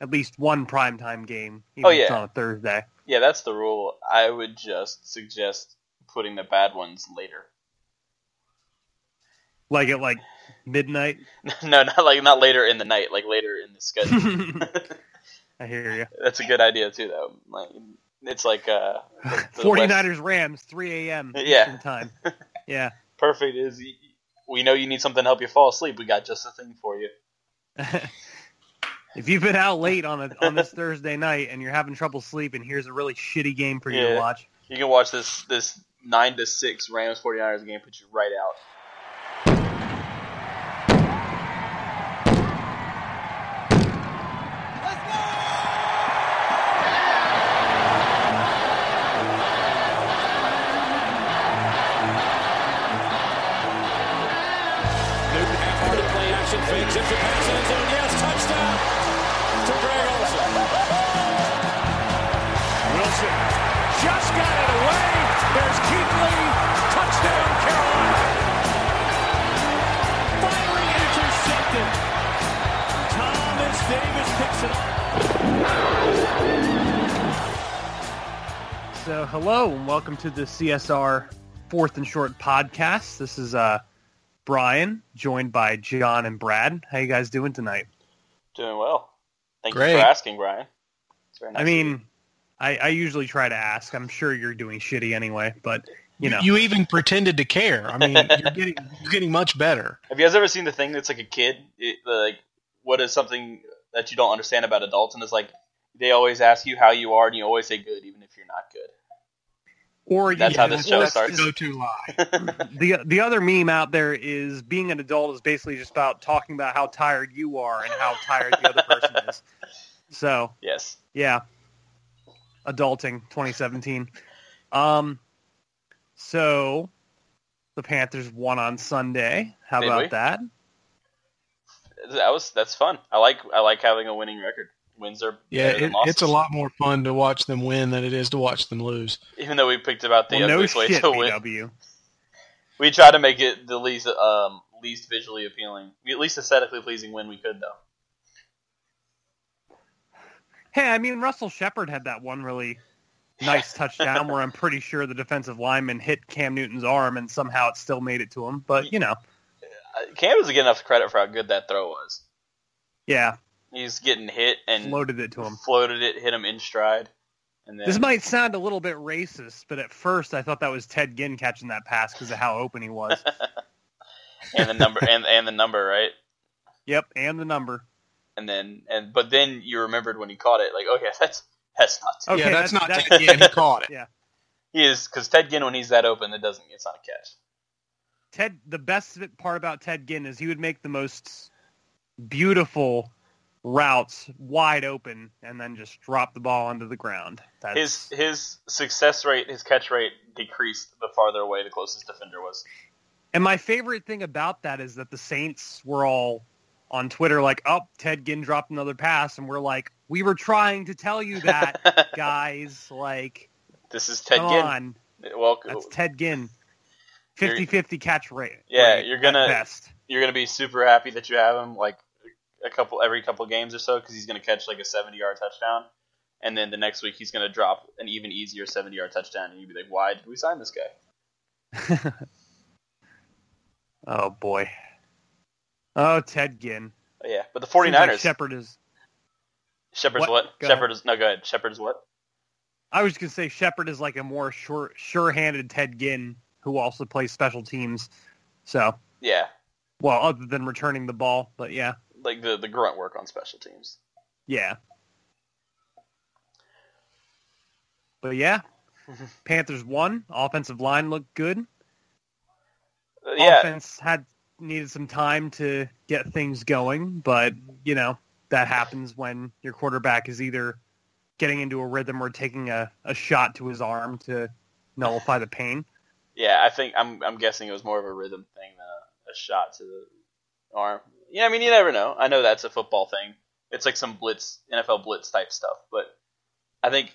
at least one primetime game. Even Oh, if it's yeah. on a Thursday. Yeah, that's the rule. I would just suggest putting the bad ones later. Like at like midnight. no, not like not later in the night, like later in the schedule. I hear you. that's a good idea too, though. Like it's like uh, the- the 49ers Rams, 3 a.m. Yeah. Time. Yeah. Perfect is we know you need something to help you fall asleep. We got just the thing for you. If you've been out late on a, on this Thursday night and you're having trouble sleeping, here's a really shitty game for you to watch. You can watch this this nine to six Rams 49ers game put you right out. Davis picks it up. So, hello and welcome to the CSR Fourth and Short podcast. This is uh, Brian, joined by John and Brad. How you guys doing tonight? Doing well. Thank you for asking, Brian. It's very nice I mean, I, I usually try to ask. I'm sure you're doing shitty anyway, but you know, you even pretended to care. I mean, you're getting you're getting much better. Have you guys ever seen the thing that's like a kid? It, like, what is something that you don't understand about adults? And it's like they always ask you how you are, and you always say good, even if you're not good. or you, That's how this show starts. Go to lie. The the other meme out there is being an adult is basically just about talking about how tired you are and how tired the other person is. So Yes. yeah, adulting 2017. Um, so the Panthers won on Sunday. How Did about we? that? That was that's fun. I like I like having a winning record. Wins are Yeah, better than it, it's a lot more fun to watch them win than it is to watch them lose. Even though we picked about the Well, no way shit, to win, BW. we try to make it the least um least visually appealing, at least aesthetically pleasing win we could though. Hey, I mean Russell Shepard had that one really nice touchdown where I'm pretty sure the defensive lineman hit Cam Newton's arm and somehow it still made it to him. But you know, Cam doesn't get enough credit for how good that throw was. yeah, He's getting hit and floated it to him. floated it, hit him in stride, and then This might sound a little bit racist, but at first I thought that was Ted Ginn catching that pass because of how open he was. and the number and and the number right, yep, and the number. and then and but then you remembered when he caught it, like oh yeah, that's that's not Okay, yeah, that's, that's- not that's- Ted Ginn. He caught it. Yeah. he is because Ted Ginn when he's that open, it doesn't it's not a catch. Ted, the best part about Ted Ginn is he would make the most beautiful routes wide open and then just drop the ball onto the ground. That's, His his success rate, his catch rate decreased the farther away the closest defender was. and my favorite thing about that is that the Saints were all on Twitter like, "Oh, Ted Ginn dropped another pass," and we're like, "We were trying to tell you that, guys. Like, This is Ted come Ginn. on, Well, that's Ted Ginn." You're- 50-50 catch rate. Yeah, rate you're gonna- best. you're gonna be super happy that you have him like a couple every couple games or so because he's gonna catch like a 70 yard touchdown, and then the next week he's gonna drop an even easier 70 yard touchdown, and you'd be like, why did we sign this guy? Oh boy. Oh, Ted Ginn. Oh, yeah, but the Seems like 49ers. Shepard is. Shepard's What? what? Shepard is no. Go ahead. Shepard's what? I was gonna say Shepard is like a more sure, sure-handed Ted Ginn who also plays special teams. So, Yeah, well, other than returning the ball, but yeah, like the the grunt work on special teams. yeah. But yeah, Panthers won. Offensive line looked good. Uh, yeah, Offense had needed some time to get things going, but you know that happens when your quarterback is either getting into a rhythm or taking a, a shot to his arm to nullify the pain. Yeah, I think I'm I'm guessing it was more of a rhythm thing than a, a shot to the arm. Yeah, I mean you never know. I know that's a football thing. It's like some blitz NFL blitz type stuff, but I think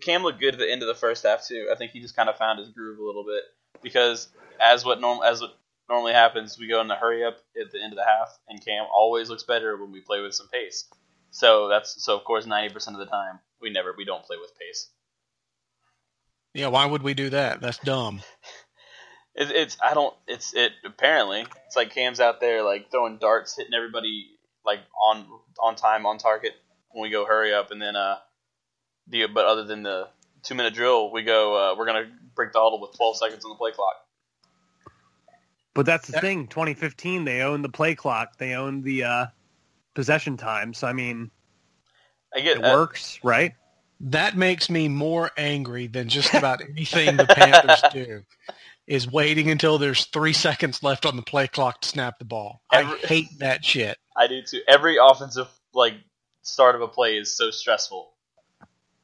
Cam looked good at the end of the first half too. I think he just kind of found his groove a little bit because as what normal as what normally happens, we go in the hurry up at the end of the half, and Cam always looks better when we play with some pace. So that's so of course ninety percent of the time we never we don't play with pace. Yeah, why would we do that? That's dumb. It, it's I don't it's it apparently it's like Cam's out there like throwing darts, hitting everybody like on on time on target when we go hurry up, and then uh the but other than the two minute drill, we go uh, we're gonna break the huddle with twelve seconds on the play clock. But that's the thing. 2015, they own the play clock. They own the uh, possession time. So I mean, I get it uh, works, right? That makes me more angry than just about anything the Panthers do. Is waiting until there's three seconds left on the play clock to snap the ball. I hate that shit. I do too. Every offensive like start of a play is so stressful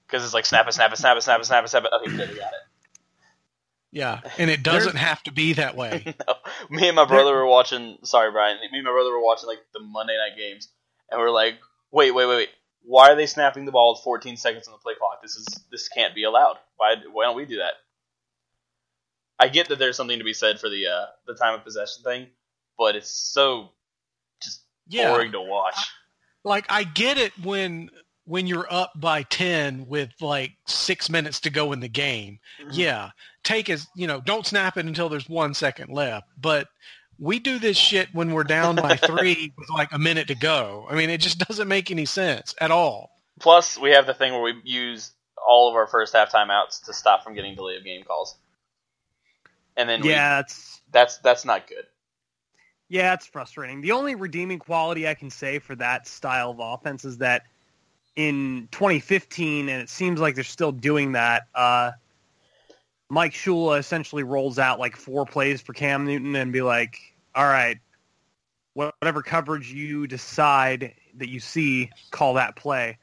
because it's like snap it, snap it, snap it, snap it, snap it, snap it. Okay, good, we got it. Yeah, and it doesn't have to be that way. no, me and my brother were watching. Sorry, Brian. Me and my brother were watching like the Monday night games, and we're like, wait, wait, wait, wait. Why are they snapping the ball with 14 seconds on the play clock? This is this can't be allowed. Why why don't we do that? I get that there's something to be said for the uh, the time of possession thing, but it's so just Yeah, boring to watch. like I get it when when you're up by 10 with like 6 minutes to go in the game. Yeah, take as, you know, don't snap it until there's 1 second left, but we do this shit when we're down by 3 with like a minute to go. I mean, it just doesn't make any sense at all. Plus, we have the thing where we use all of our first half timeouts to stop from getting delay of game calls, and then we- Yeah, it's that's that's not good. yeah, it's frustrating. The only redeeming quality I can say for that style of offense is that in 2015, and it seems like they're still doing that. Uh, Mike Shula essentially rolls out like four plays for Cam Newton and be like, "All right, whatever coverage you decide that you see, call that play."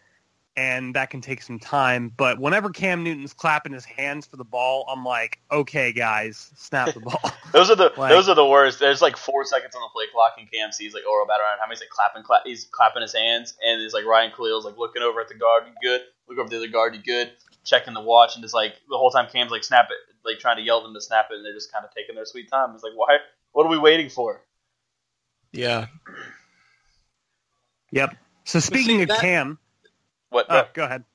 And that can take some time, but whenever Cam Newton's clapping his hands for the ball, I'm like, "Okay, guys, snap the ball." Those are the Like- those are the worst. There's like four seconds on the play clock, and Cam sees like Oral bat around. How he's like clapping, clap, he's clapping his hands, and it's like Ryan Kalil's like looking over at the guard, you good? Look over to the other guard, you good? Checking the watch, and just like the whole time Cam's like snap it, like trying to yell them to snap it, and they're just kind of taking their sweet time. It's like why? What are we waiting for? Yeah. Yep. So speaking see, of that- Cam, What? oh, go ahead.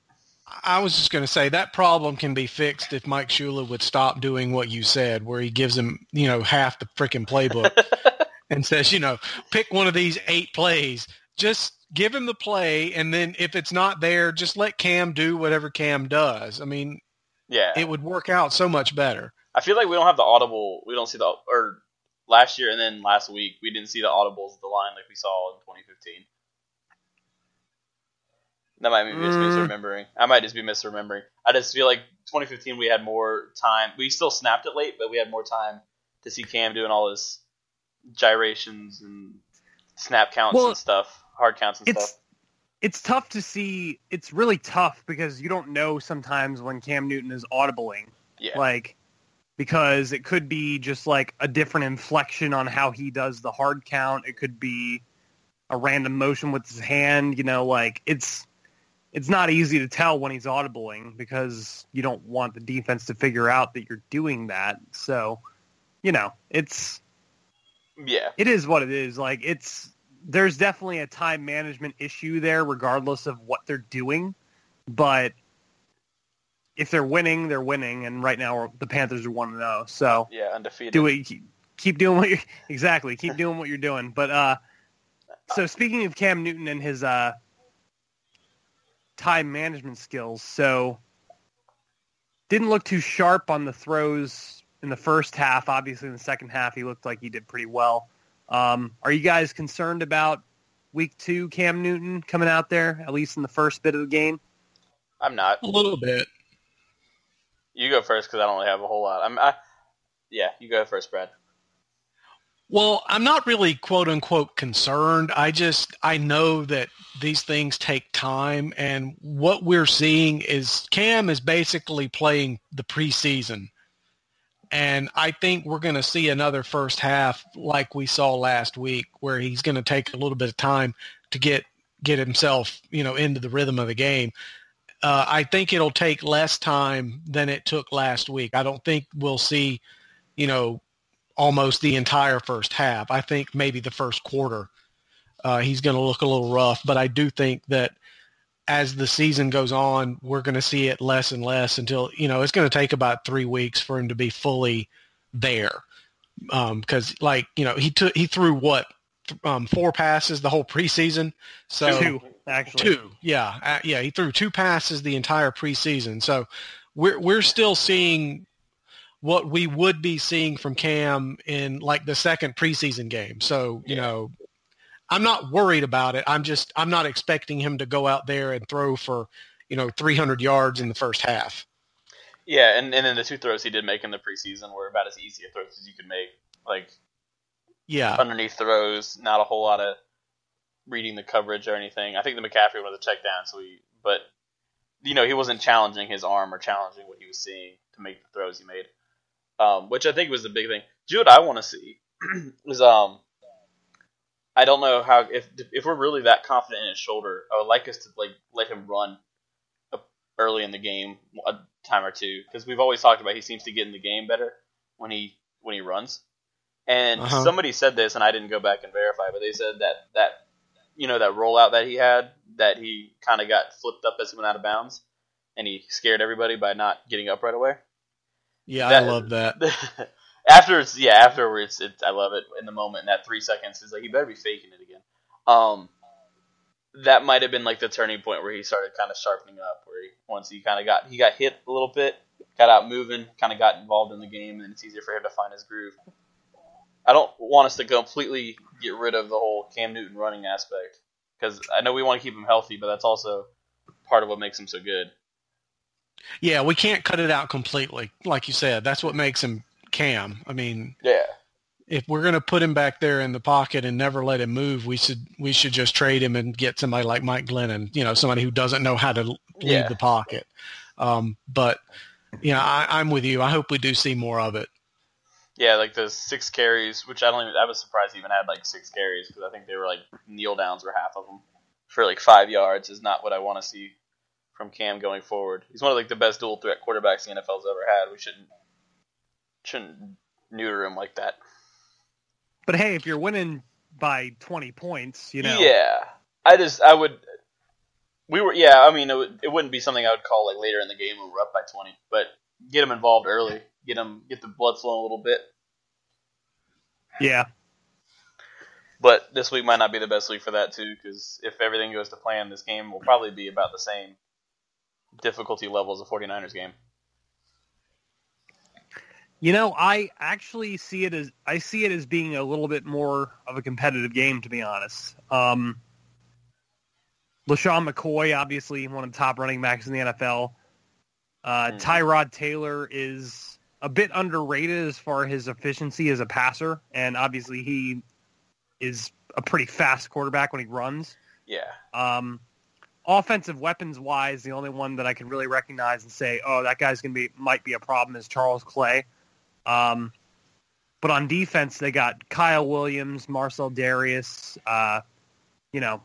I was just going to say that problem can be fixed if Mike Shula would stop doing what you said, where he gives him, you know, half the freaking playbook and says, you know, pick one of these eight plays. Just give him the play, and then if it's not there, just let Cam do whatever Cam does. I mean, yeah, it would work out so much better. I feel like we don't have the audible. We don't see the or last year and then last week we didn't see the audibles at the line like we saw in 2015. That might be Mm. misremembering. I might just be misremembering. I just feel like 2015 we had more time. We still snapped it late, but we had more time to see Cam doing all his gyrations and snap counts Well, and stuff, hard counts and stuff. it's tough to see. It's really tough because you don't know sometimes when Cam Newton is audibling, Yeah, like because it could be just like a different inflection on how he does the hard count. It could be a random motion with his hand. You know, like it's it's not easy to tell when he's audibling because you don't want the defense to figure out that you're doing that. So, you know, it's yeah, it is what it is. Like it's there's definitely a time management issue there, regardless of what they're doing. But if they're winning, they're winning, and right now the Panthers are one to zero. So yeah, undefeated. do it. keep- Keep doing what you exactly. Keep doing what you're doing. But uh, so speaking of Cam Newton and his uh time management skills, so didn't look too sharp on the throws in the first half. Obviously, in the second half, he looked like he did pretty well. Um, are you guys concerned about week two Cam Newton coming out there, at least in the first bit of the game? I'm not. A little bit. You go first because I don't really have a whole lot. I'm. I, yeah, you go first, Brad. Well, I'm not really quote unquote concerned. I just I know that these things take time and what we're seeing is Cam is basically playing the preseason. And I think we're going to see another first half like we saw last week where he's going to take a little bit of time to get get himself, you know, into the rhythm of the game. Uh, I think it'll take less time than it took last week. I don't think we'll see, you know, almost the entire first half. I think maybe the first quarter uh, he's going to look a little rough, but I do think that as the season goes on, we're going to see it less and less until you know it's going to take about three weeks for him to be fully there. Because um, like you know he took he threw what um, four passes the whole preseason, so Two, actually. Two, yeah, uh, yeah. He threw two passes the entire preseason, so we're we're still seeing what we would be seeing from Cam in like the second preseason game. So you know, I'm not worried about it. I'm just I'm not expecting him to go out there and throw for you know 300 yards in the first half. Yeah, and, and then the two throws he did make in the preseason were about as easy a throws as you could make. Like Yeah, underneath throws, not a whole lot of reading the coverage or anything. I think the McCaffrey one was a check down, so he but you know, he wasn't challenging his arm or challenging what he was seeing to make the throws he made. Um, which I think was the big thing. Do what I want to see is um I don't know how if if we're really that confident in his shoulder, I would like us to like let him run early in the game a time or two because we've always talked about he seems to get in the game better when he when he runs. And Uh-huh. somebody said this, and I didn't go back and verify, but they said that that you know that rollout that he had that he kind of got flipped up as he went out of bounds, and he scared everybody by not getting up right away. Yeah, that- I love that. After it's yeah, afterwards it's I love it in the moment in that three seconds it's like he better be faking it again. Um, that might have been like the turning point where he started kind of sharpening up. Where he once he kind of got he got hit a little bit, got out moving, kind of got involved in the game, and it's easier for him to find his groove. I don't want us to completely get rid of the whole Cam Newton running aspect because I know we want to keep him healthy, but that's also part of what makes him so good. Yeah, we can't cut it out completely, like you said. That's what makes him Cam. I mean, Yeah, if we're going to put him back there in the pocket and never let him move, we should we should just trade him and get somebody like Mike Glennon, you know, somebody who doesn't know how to leave Yeah. the pocket. Um, but you know, I, I'm with you. I hope we do see more of it. Yeah, like the six carries, which I don't even. I was surprised he even had like six carries because I think they were like kneel downs or half of them for like five yards is not what I want to see from Cam going forward. He's one of like the best dual threat quarterbacks the NFL's ever had. We shouldn't shouldn't neuter him like that. But hey, if you're winning by 20 points, you know. Yeah, I just I would. We were yeah. I mean, it, would, it wouldn't be something I would call like later in the game when we're up by twenty, but get him involved early, get him get the blood flowing a little bit. Yeah. But this week might not be the best week for that too, because if everything goes to plan, this game will probably be about the same difficulty level as a 49ers game. You know, I actually see it as I see it as being a little bit more of a competitive game, to be honest. Um, LeSean McCoy, obviously one of the top running backs in the NFL. Uh, Mhm. Tyrod Taylor is a bit underrated as far as his efficiency as a passer, and obviously he is a pretty fast quarterback when he runs. Yeah, Um, offensive weapons wise, the only one that I can really recognize and say, oh, that guy's going to be might be a problem is Charles Clay. Um, but on defense, they got Kyle Williams, Marcell Dareus, uh, you know,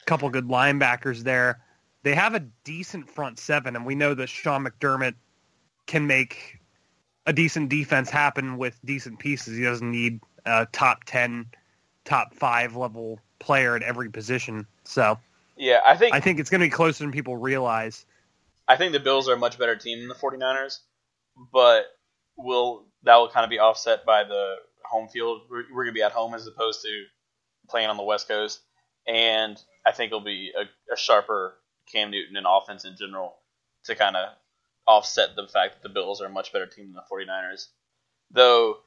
a couple good linebackers there. They have a decent front seven, and we know that Sean McDermott can make a decent defense happen with decent pieces. He doesn't need a top ten, top five level player at every position. So yeah. I think I think it's going to be closer than people realize. I think the Bills are a much better team than the 49ers, but will that will kind of be offset by the home field. We're, we're going to be at home as opposed to playing on the West Coast, and I think it'll be a, a sharper Cam Newton and offense in general to kind of offset the fact that the Bills are a much better team than the 49ers. Though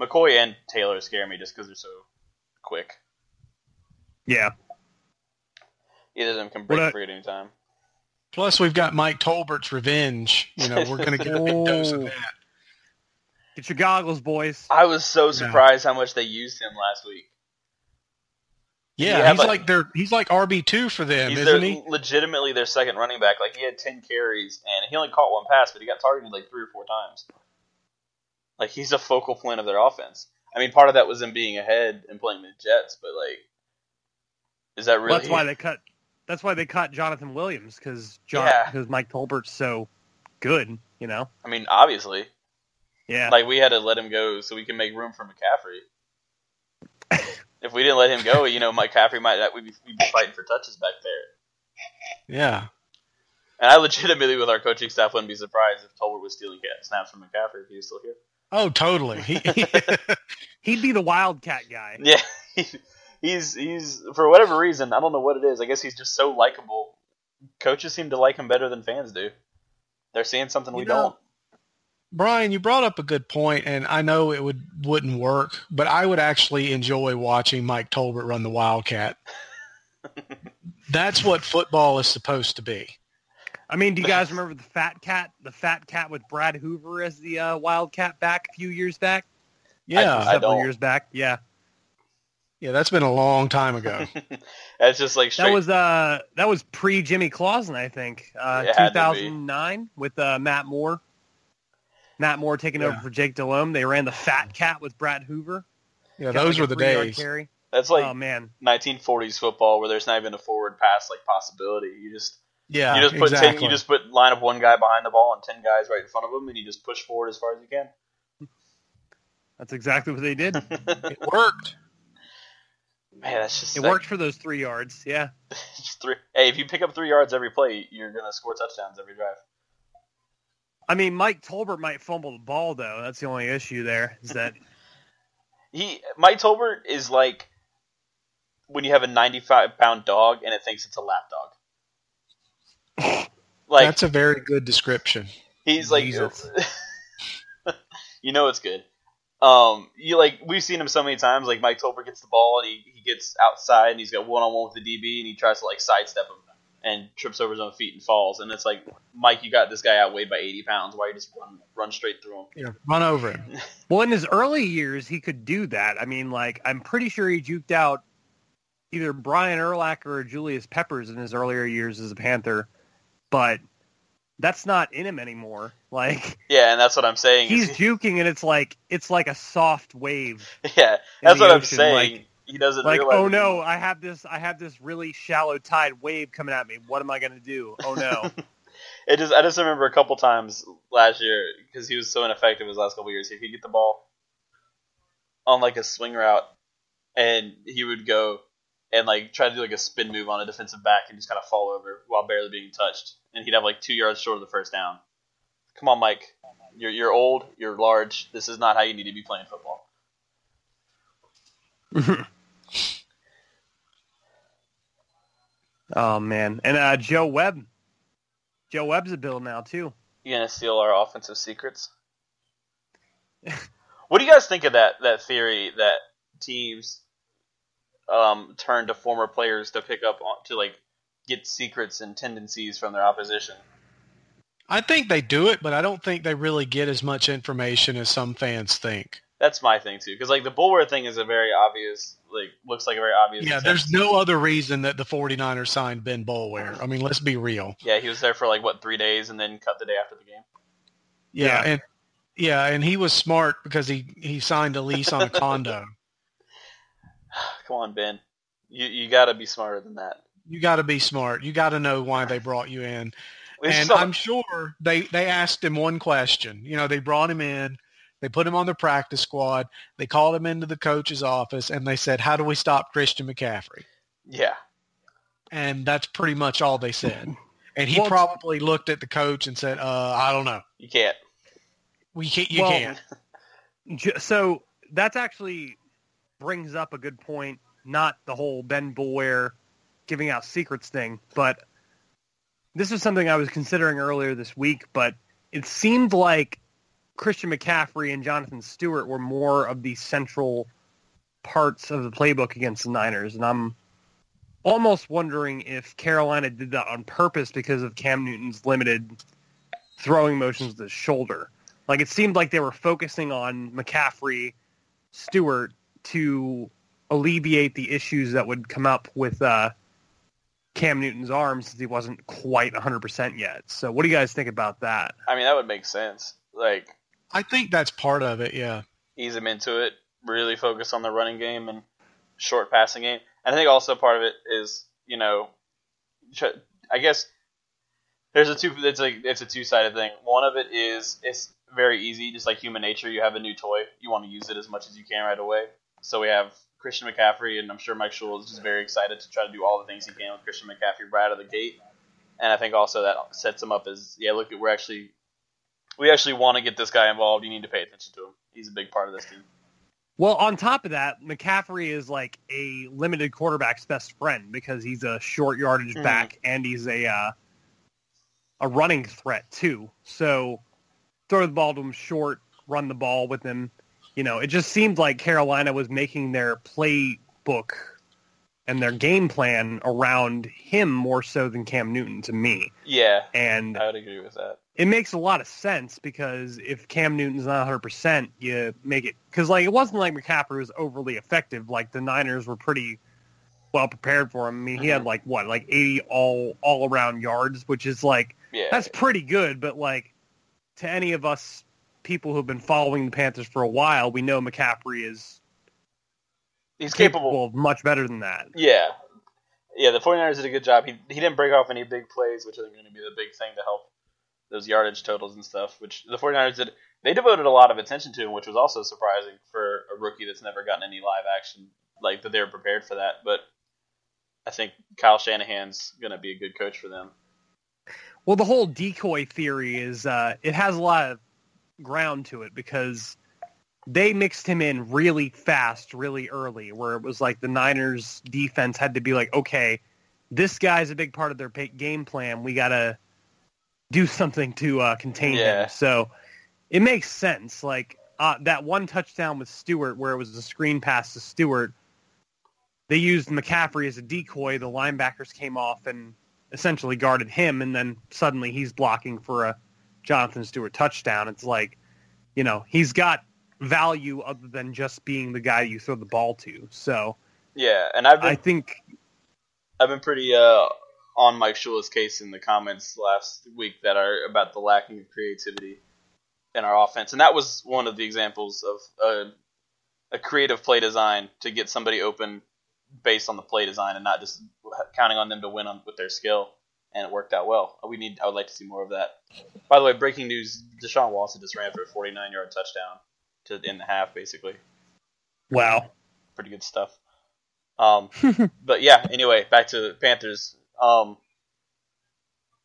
McCoy and Taylor scare me just because they're so quick. Yeah. Either of them can break What I- free at any time. Plus, we've got Mike Tolbert's revenge. You know, we're going to get a big dose of that. Get your goggles, boys. I was so surprised how much they used him last week. Yeah, Yeah, he's but- like their he's like RB two for them, He's isn't their, he? legitimately their second running back. Like he had ten carries and he only caught one pass, but he got targeted like three or four times. Like he's a focal point of their offense. I mean, part of that was him being ahead and playing the Jets, but like, is that really? That's why they cut. That's why they caught Jonathan Williams because John Yeah. because Mike Tolbert's so good. You know. I mean, obviously, Yeah. like we had to let him go so we can make room for McCaffrey. if we didn't let him go, you know, Mike McCaffrey might we'd be, we'd be fighting for touches back there. Yeah. And I legitimately, with our coaching staff, wouldn't be surprised if Tolbert was stealing cat snaps from McCaffrey if he was still here. Oh, totally. He, He'd be the wildcat guy. Yeah, he's he's for whatever reason I don't know what it is. I guess he's just so likable. Coaches seem to like him better than fans do. They're seeing something we know- don't. Brian, you brought up a good point, and I know it would wouldn't work, but I would actually enjoy watching Mike Tolbert run the Wildcat. That's what football is supposed to be. I mean, do you guys remember the Fat Cat? The Fat Cat with Brad Hoover as the uh, Wildcat back a few years back. Yeah, I several don't. years back. Yeah, yeah, that's been a long time ago. That's just like straight. that was uh that was pre Jimmy Clausen, I think. Uh, It had to be. 2009 with uh, Matt Moore. Matt Moore taking over for Jake Delhomme. They ran the Fat Cat with Brad Hoover. Yeah, Got those like were the days. Carry. That's like oh man, 1940s football where there's not even a forward pass like possibility. You just Yeah, you just put exactly. ten, you just put line up one guy behind the ball and ten guys right in front of him, and you just push forward as far as you can. that's exactly what they did. it worked. Man, that's just It like- worked for those three yards. Yeah. just three. Hey, if you pick up three yards every play, you're gonna score touchdowns every drive. I mean, Mike Tolbert might fumble the ball though. That's the only issue there. Is that He Mike Tolbert is like when you have a 95 pound dog and it thinks it's a lap dog. Like that's a very good description. he's like, you know, it's good. Um, you like we've seen him so many times. Like Mike Tolbert gets the ball and he, he gets outside and he's got one on one with the DB and he tries to like sidestep him and trips over his own feet and falls. And it's like, Mike, you got this guy outweighed by 80 pounds. Why you just run run straight through him? Yeah, run over him. well in his early years he could do that. I mean, like I'm pretty sure he juked out either Brian Urlacher or Julius Peppers in his earlier years as a Panther, but that's not in him anymore. Like Yeah, and that's what I'm saying. he's juking and it's like it's like a soft wave. yeah, that's what I'm saying. like- he doesn't Like, realize. oh no, I have this I have this really shallow tide wave coming at me. What am I gonna do? Oh no. It just I just remember a couple times last year because he was so ineffective his last couple years. He get the ball on like a swing route, and he would go and like try to do like a spin move on a defensive back and just kind of fall over while barely being touched, and he'd have like two yards short of the first down. Come on, Mike. You're you're old. You're large. This is not how you need to be playing football. oh man. And uh Joe Webb. Joe Webb's a bill now too. You gonna steal our offensive secrets? what do you guys think of that that theory that teams um, turn to former players to pick up on, to like get secrets and tendencies from their opposition? I think they do it, but I don't think they really get as much information as some fans think. That's my thing too, because like the Boulware thing is a very obvious, like looks like a very obvious. Yeah, there's no other reason that the 49ers signed Ben Boulware. I mean, let's be real. Yeah, he was there for like what three days and then cut the day after the game. Yeah, Yeah. and yeah, and he was smart because he he signed a lease on a condo. Come on, Ben, you you got to be smarter than that. You got to be smart. You got to know why they brought you in. We and saw- I'm sure they they asked him one question. You know, they brought him in, they put him on the practice squad, they called him into the coach's office, and they said, "How do we stop Christian McCaffrey?" yeah, And that's pretty much all they said. And he Well, probably looked at the coach and said, "Uh, I don't know. you can't. We can't. You Well, can't." So that's actually brings up a good point. Not the whole Ben Boulware giving out secrets thing, but this is something I was considering earlier this week. But it seemed like Christian McCaffrey and Jonathan Stewart were more of the central parts of the playbook against the Niners, and I'm almost wondering if Carolina did that on purpose because of Cam Newton's limited throwing motions with his shoulder. Like it seemed like they were focusing on McCaffrey, Stewart to alleviate the issues that would come up with uh, Cam Newton's arm since he wasn't quite 100% yet. So what do you guys think about that? I mean, that would make sense. Like I think that's part of it. Yeah. ease him into it, really focus on the running game and short passing game. And I think also part of it is, you know, I guess there's a two. It's a it's a two sided thing. One of it is it's very easy, just like human nature. You have a new toy, you want to use it as much as you can right away. So we have Christian McCaffrey, and I'm sure Mike Shula is just very excited to try to do all the things he can with Christian McCaffrey right out of the gate. And I think also that sets him up as yeah, look, we're actually we actually want to get this guy involved. You need to pay attention to him. He's a big part of this team. Well, on top of that, McCaffrey is like a limited quarterback's best friend because he's a short yardage Mhm. back and he's a uh, a running threat too. So throw the ball to him short, run the ball with him. You know, it just seemed like Carolina was making their playbook and their game plan around him more so than Cam Newton to me. Yeah, And I would agree with that. it makes a lot of sense because if Cam Newton's not 100%, you make it because like it wasn't like McCaffrey was overly effective. Like the Niners were pretty well prepared for him. I mean, he had mm-hmm. like what, like 80 all all around yards, which is like Yeah, that's pretty good. But like to any of us people who've been following the Panthers for a while, we know McCaffrey is he's capable, capable. of much better than that. Yeah, yeah. The 49ers did a good job. He he didn't break off any big plays, which is going to be the big thing to help those yardage totals and stuff. Which the 49ers did. They devoted a lot of attention to him, which was also surprising for a rookie that's never gotten any live action. Like that, they were prepared for that. But I think Kyle Shanahan's going to be a good coach for them. Well, the whole decoy theory is uh, it has a lot of ground to it because they mixed him in really fast, really early, where it was like the Niners defense had to be like, okay, this guy's a big part of their game plan. We got to do something to uh, contain Yeah. him. So it makes sense. Like uh, that one touchdown with Stewart, where it was a screen pass to Stewart, they used McCaffrey as a decoy. The linebackers came off and essentially guarded him, and then suddenly he's blocking for a Jonathan Stewart touchdown. It's like, you know, he's got value other than just being the guy you throw the ball to. So Yeah, and I've been I think, I've been pretty uh, on Mike Shula's case in the comments last week that are about the lacking of creativity in our offense, and that was one of the examples of a, a creative play design to get somebody open based on the play design and not just counting on them to win on with their skill. And it worked out well. We need. I would like to see more of that. By the way, breaking news: Deshaun Watson just ran for a 49-yard touchdown to end the half, basically wow. pretty good stuff. Um, but yeah, anyway, back to the Panthers. Um,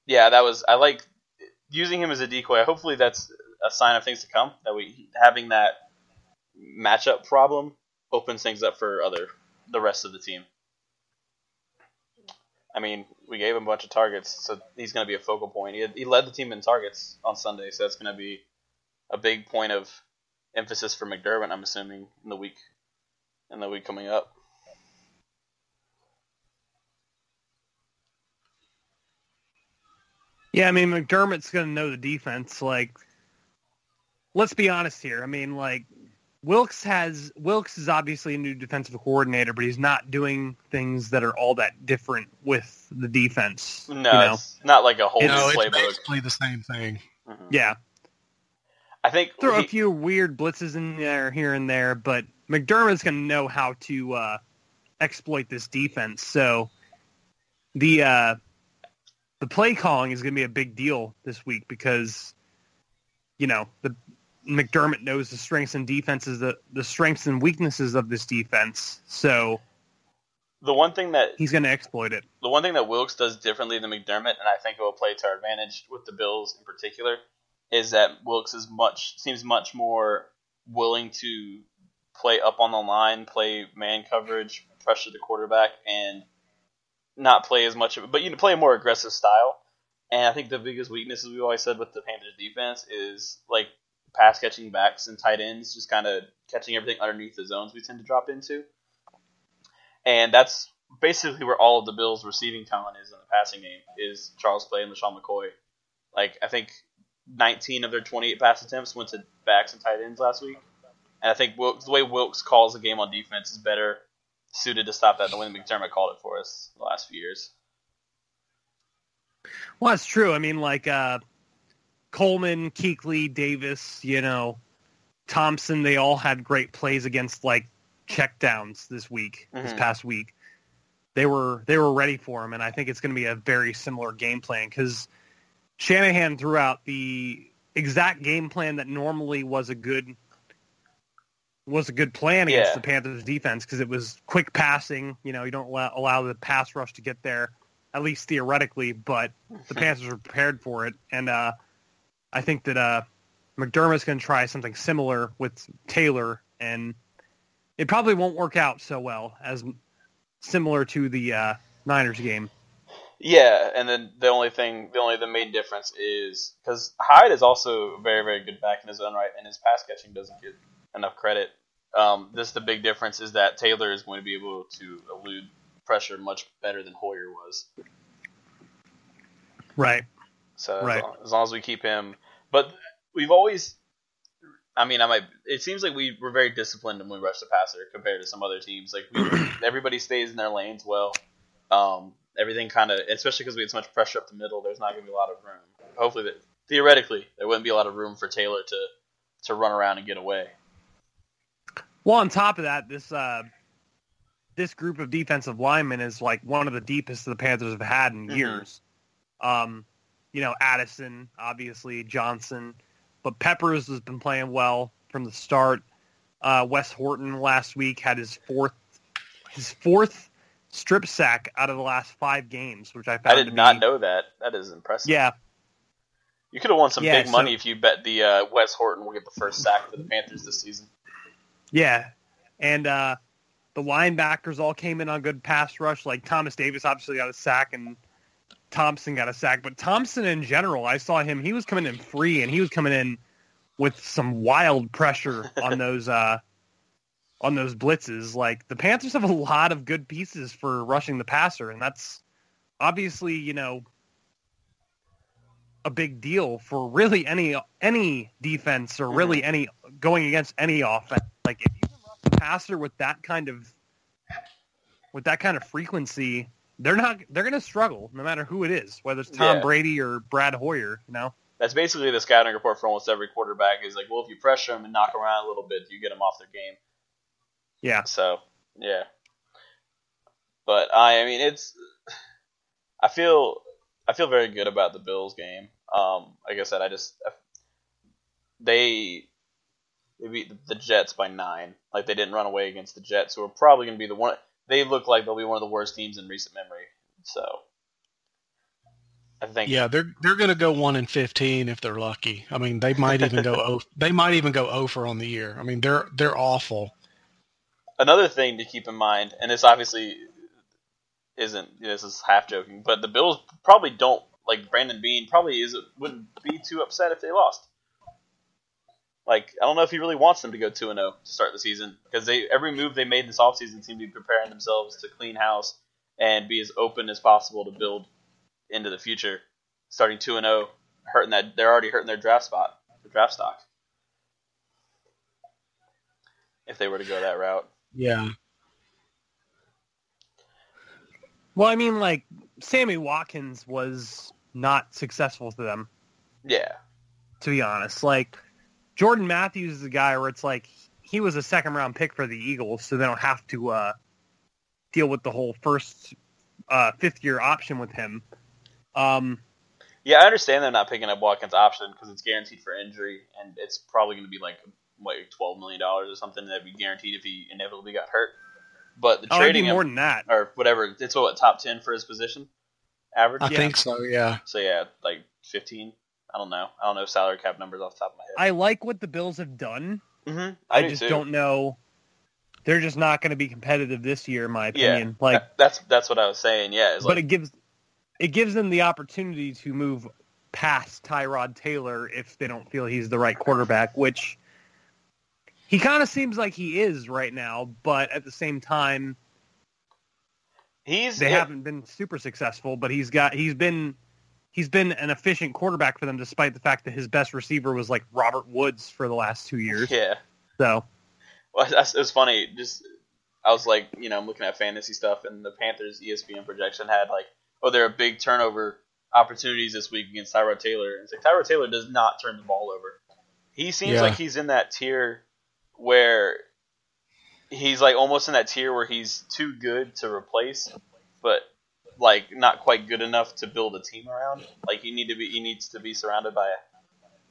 yeah, that was I like using him as a decoy. Hopefully, that's a sign of things to come. That we having that matchup problem opens things up for other the rest of the team. I mean, we gave him a bunch of targets, so he's going to be a focal point. He, had, he led the team in targets on Sunday, so that's going to be a big point of emphasis for McDermott. I'm assuming in the week in the week coming up. Yeah, I mean McDermott's going to know the defense. Like, let's be honest here. I mean, like Wilks has Wilks is obviously a new defensive coordinator, but he's not doing things that are all that different with the defense. No, you know? it's not like a whole no, new it's playbook. basically the same thing. Mhm. yeah. I think Throw a few weird blitzes in there here and there, but McDermott's going to know how to uh, exploit this defense. So the uh, the play calling is going to be a big deal this week because you know the McDermott knows the strengths and defenses the the strengths and weaknesses of this defense. So the one thing that he's going to exploit it. the one thing that Wilks does differently than McDermott, and I think it will play to our advantage with the Bills in particular, is that Wilks is much seems much more willing to play up on the line, play man coverage, pressure the quarterback, and not play as much of it, but you know, play a more aggressive style. And I think the biggest weakness, as we always said with the Panthers defense, is like pass catching backs and tight ends, just kind of catching everything underneath the zones we tend to drop into. And that's basically where all of the Bills' receiving talent is in the passing game is Charles Clay and LeSean McCoy. Like I think 19 of their 28 pass attempts went to backs and tight ends last week. And I think Wilks, the way Wilks calls the game on defense is better suited to stop that than when McDermott called it for us the last few years. Well, that's true. I mean, like uh, Coleman, Kuechly, Davis, you know, Thompson, they all had great plays against like checkdowns this week, this Mhm. past week. They were they were ready for him, and I think it's going to be a very similar game plan because Shanahan threw out the exact game plan that normally was a good was a good plan against Yeah. the Panthers defense because it was quick passing. You know, you don't allow, allow the pass rush to get there, at least theoretically, but the Panthers were prepared for it. And uh, I think that uh, McDermott's going to try something similar with Taylor, and it probably won't work out so well as similar to the uh, Niners game. Yeah, and then the only thing, the only the main difference is because Hyde is also very, very good back in his own right, and his pass catching doesn't get enough credit. Um, this the big difference is that Taylor is going to be able to elude pressure much better than Hoyer was. Right. So as, long, as long as we keep him, but we've always, I mean, I might. It seems like we we're very disciplined when we rush the passer compared to some other teams. Like we, everybody stays in their lanes well. Um, everything kind of, especially because we had so much pressure up the middle. There's not going to be a lot of room. Hopefully, that theoretically there wouldn't be a lot of room for Taylor to to run around and get away. Well, on top of that, this uh, this group of defensive linemen is like one of the deepest the Panthers have had in Mhm. years. Um, you know, Addison, obviously Johnson, but Peppers has been playing well from the start. Uh, Wes Horton last week had his fourth his fourth strip sack out of the last five games, which I found I did not know that. That is impressive. Yeah, you could have won some Yeah, big so- money if you bet the uh, Wes Horton will get the first sack for the Panthers this season. Yeah, and uh, the linebackers all came in on good pass rush. Like Thomas Davis obviously got a sack, and Thompson got a sack. But Thompson in general, I saw him. He was coming in free, and he was coming in with some wild pressure on those uh, on those blitzes. Like the Panthers have a lot of good pieces for rushing the passer, and that's obviously you know a big deal for really any any defense or really any going against any offense. Like if you can rush the passer with that kind of with that kind of frequency, they're not they're going to struggle no matter who it is, whether it's Tom Yeah. Brady or Brad Hoyer. You know, That's basically the scouting report for almost every quarterback. Is like, well, if you pressure them and knock 'em around a little bit, you get them off their game. yeah, So yeah, but I, I mean, it's. I feel I feel very good about the Bills game. Um, like I said, I just they they beat the Jets by nine. Like they didn't run away against the Jets, who are probably going to be the one. They look like they'll be one of the worst teams in recent memory. So I think Yeah, they're they're going to go one and fifteen if they're lucky. I mean, they might even go o, they might even go over on the year. I mean, they're they're awful. another thing to keep in mind, and this obviously isn't this is half joking, but the Bills probably don't like Brandon Beane probably is wouldn't be too upset if they lost. Like I don't know if he really wants them to go two and zero to start the season because they every move they made this offseason seemed to be preparing themselves to clean house and be as open as possible to build into the future. Starting two and zero, hurting that they're already hurting their draft spot, their draft stock. If they were to go that route. Yeah, well, I mean, like Sammy Watkins was not successful to them. Yeah. to be honest. Like Jordan Matthews is a guy where it's like he was a second round pick for the Eagles, so they don't have to uh, deal with the whole first uh, fifth year option with him. Um, Yeah, I understand them not picking up Watkins' option because it's guaranteed for injury, and it's probably going to be like what twelve million dollars or something that'd be guaranteed if he inevitably got hurt. But the oh, it'd be trading him more than that. or whatever, it's what top ten for his position average. I Yeah. think so. Yeah, So yeah, like fifteen. I don't know. I don't know salary cap numbers off the top of my head. I like what the Bills have done. mm-hmm. I, do just too. don't know. They're just not going to be competitive this year, in my Yeah, opinion. Like, that's that's what I was saying. Yeah, it's but like it gives it gives them the opportunity to move past Tyrod Taylor if they don't feel he's the right quarterback, which he kind of seems like he is right now. But at the same time, he's they yeah, haven't been super successful. But he's got he's been he's been an efficient quarterback for them, despite the fact that his best receiver was like Robert Woods for the last two years. Yeah. So Well, it was funny. Just I was like, you know, I'm looking at fantasy stuff, and the Panthers ESPN projection had like, oh, there are big turnover opportunities this week against Tyrod Taylor. And it's like Tyrod Taylor does not turn the ball over. He seems Yeah. like he's in that tier where he's like almost in that tier where he's too good to replace, but like not quite good enough to build a team around. Like you need to be, he needs to be surrounded by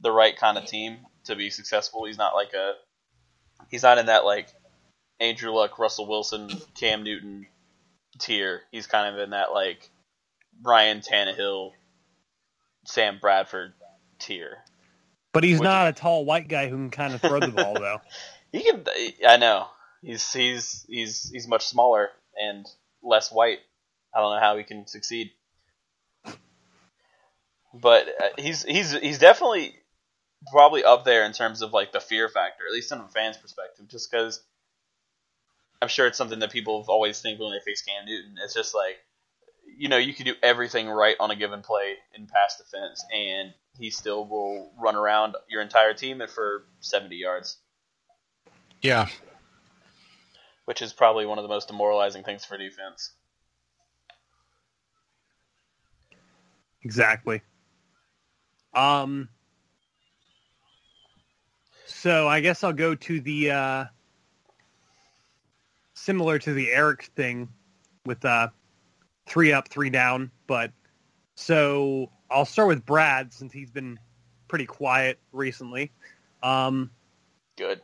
the right kind of team to be successful. He's not like a, he's not in that like Andrew Luck, Russell Wilson, Cam Newton tier. He's kind of in that like Ryan Tannehill, Sam Bradford tier. but he's Which- not a tall white guy who can kind of throw the ball though. He can. I know. He's he's he's he's much smaller and less white. I don't know how he can succeed. But uh, he's he's he's definitely probably up there in terms of like the fear factor, at least from a fan's perspective, just because I'm sure it's something that people have always think when they face Cam Newton. It's just like you know you can do everything right on a given play in pass defense, and he still will run around your entire team and for 70 yards Yeah. which is probably one of the most demoralizing things for defense. Exactly. Um. So I guess I'll go to the uh, similar to the Eric thing with uh, three up, three down. But so I'll start with Brad since he's been pretty quiet recently. Um, Good.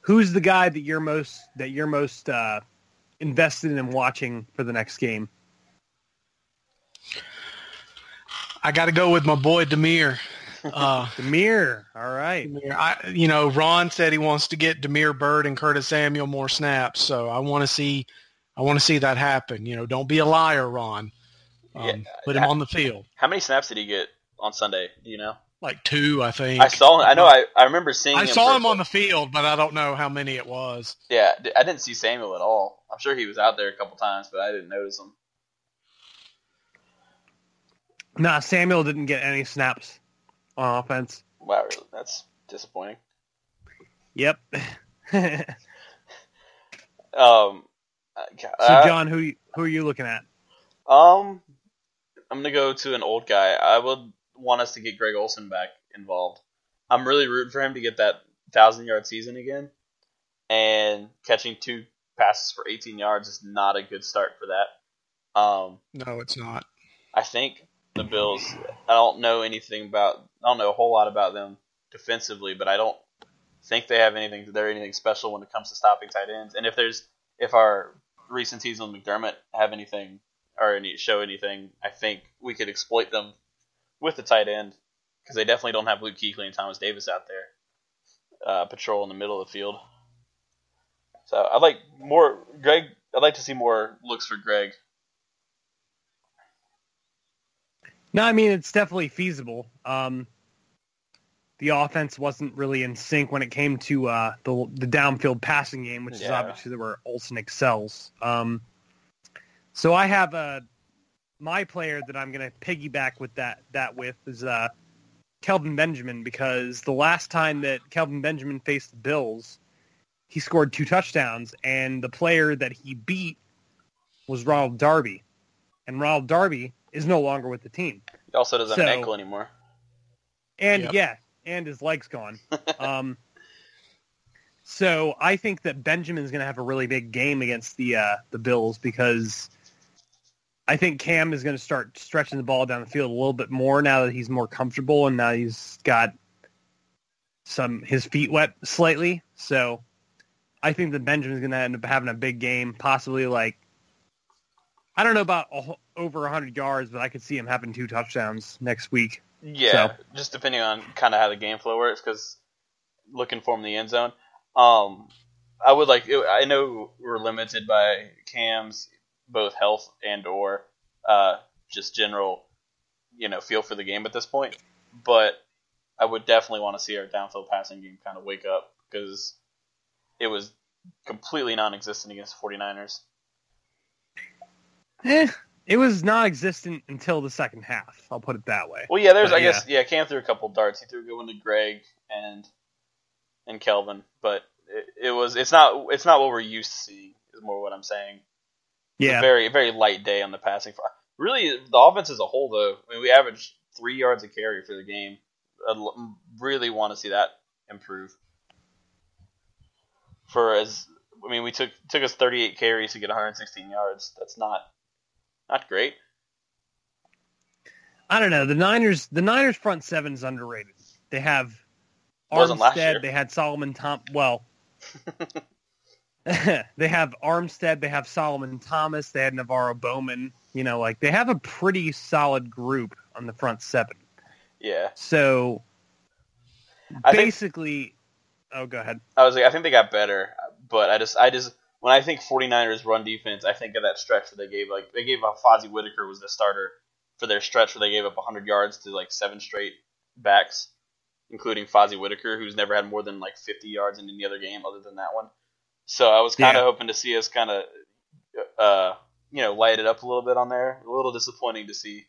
who's the guy that you're most that you're most uh, invested in watching for the next game? I got to go with my boy Damiere. Uh, Damiere. All right. Damiere, I, you know, Ron said he wants to get Damiere Byrd and Curtis Samuel more snaps, so I want to see, I want to see that happen. You know, don't be a liar, Ron. Um, Yeah. Put him on the field. How many snaps did he get on Sunday? Do you know? Like two, I think. I saw. I know. I, I remember seeing. I him saw him on the field, but I don't know how many it was. Yeah, I didn't see Samuel at all. I'm sure he was out there a couple times, but I didn't notice him. Nah, Samuel didn't get any snaps on offense. Wow, really? that's disappointing. Yep. so, Um, uh, John, who who are you looking at? Um, I'm gonna go to an old guy. I would want us to get Greg Olsen back involved. I'm really rooting for him to get that thousand yard season again. And catching two passes for 18 yards is not a good start for that. Um, No, it's not. I think the Bills. I don't know anything about. I don't know a whole lot about them defensively, but I don't think they have anything. They're anything special when it comes to stopping tight ends. And if there's if our recent season with McDermott have anything or any show anything, I think we could exploit them with the tight end because they definitely don't have Luke Kuechly and Thomas Davis out there uh, patrol in the middle of the field. So I'd like more Greg. I'd like to see more looks for Greg. No, I mean it's definitely feasible. Um, the offense wasn't really in sync when it came to uh, the the downfield passing game, which is obviously where Olsen excels. Um, so I have a my player that I'm going to piggyback with that that with is uh, Kelvin Benjamin because the last time that Kelvin Benjamin faced the Bills, he scored two touchdowns, and the player that he beat was Ronald Darby, and Ronald Darby is no longer with the team. He also doesn't have an ankle anymore. And Yep. yeah, and his leg's gone. um, so I think that Benjamin's going to have a really big game against the uh, the Bills because I think Cam is going to start stretching the ball down the field a little bit more now that he's more comfortable and now he's got some his feet wet slightly. So I think that Benjamin's going to end up having a big game, possibly like I don't know about a, over 100 yards, but I could see him having two touchdowns next week. Yeah, just depending on kind of how the game flow works, because looking for him in the end zone. Um, I would like. I know we're limited by Cam's both health and or uh, just general, you know, feel for the game at this point. But I would definitely want to see our downfield passing game kind of wake up because it was completely non-existent against the 49ers. Eh, It was non-existent until the second half. I'll put it that way. Well, yeah, there's But I guess yeah, Cam threw a couple darts. He threw a good one to Greg and and Kelvin, but it, it was it's not it's not what we're used to seeing. Is more what I'm saying. Yeah, a very very light day on the passing front. Really, the offense as a whole, though, I mean, we averaged three yards a carry for the game. I really want to see that improve. For as I mean, we took took us 38 carries to get 116 yards. That's not not great. I don't know. The Niners, the Niners front seven is underrated. They have Wasn't last year. Armstead. They had Solomon Tom. Well, they have Armstead. They have Solomon Thomas. They had NaVorro Bowman. You know, like they have a pretty solid group on the front seven. Yeah, So I think basically, oh, go ahead. I was like, I think they got better, but I just, I just, when I think 49ers run defense, I think of that stretch where they gave like they gave up Fozzie Whitaker was the starter for their stretch where they gave up 100 yards to like seven straight backs, including Fozzie Whitaker, who's never had more than like 50 yards in any other game other than that one. So I was kind of Yeah. hoping to see us kind of, uh, you know, light it up a little bit on there. A little disappointing to see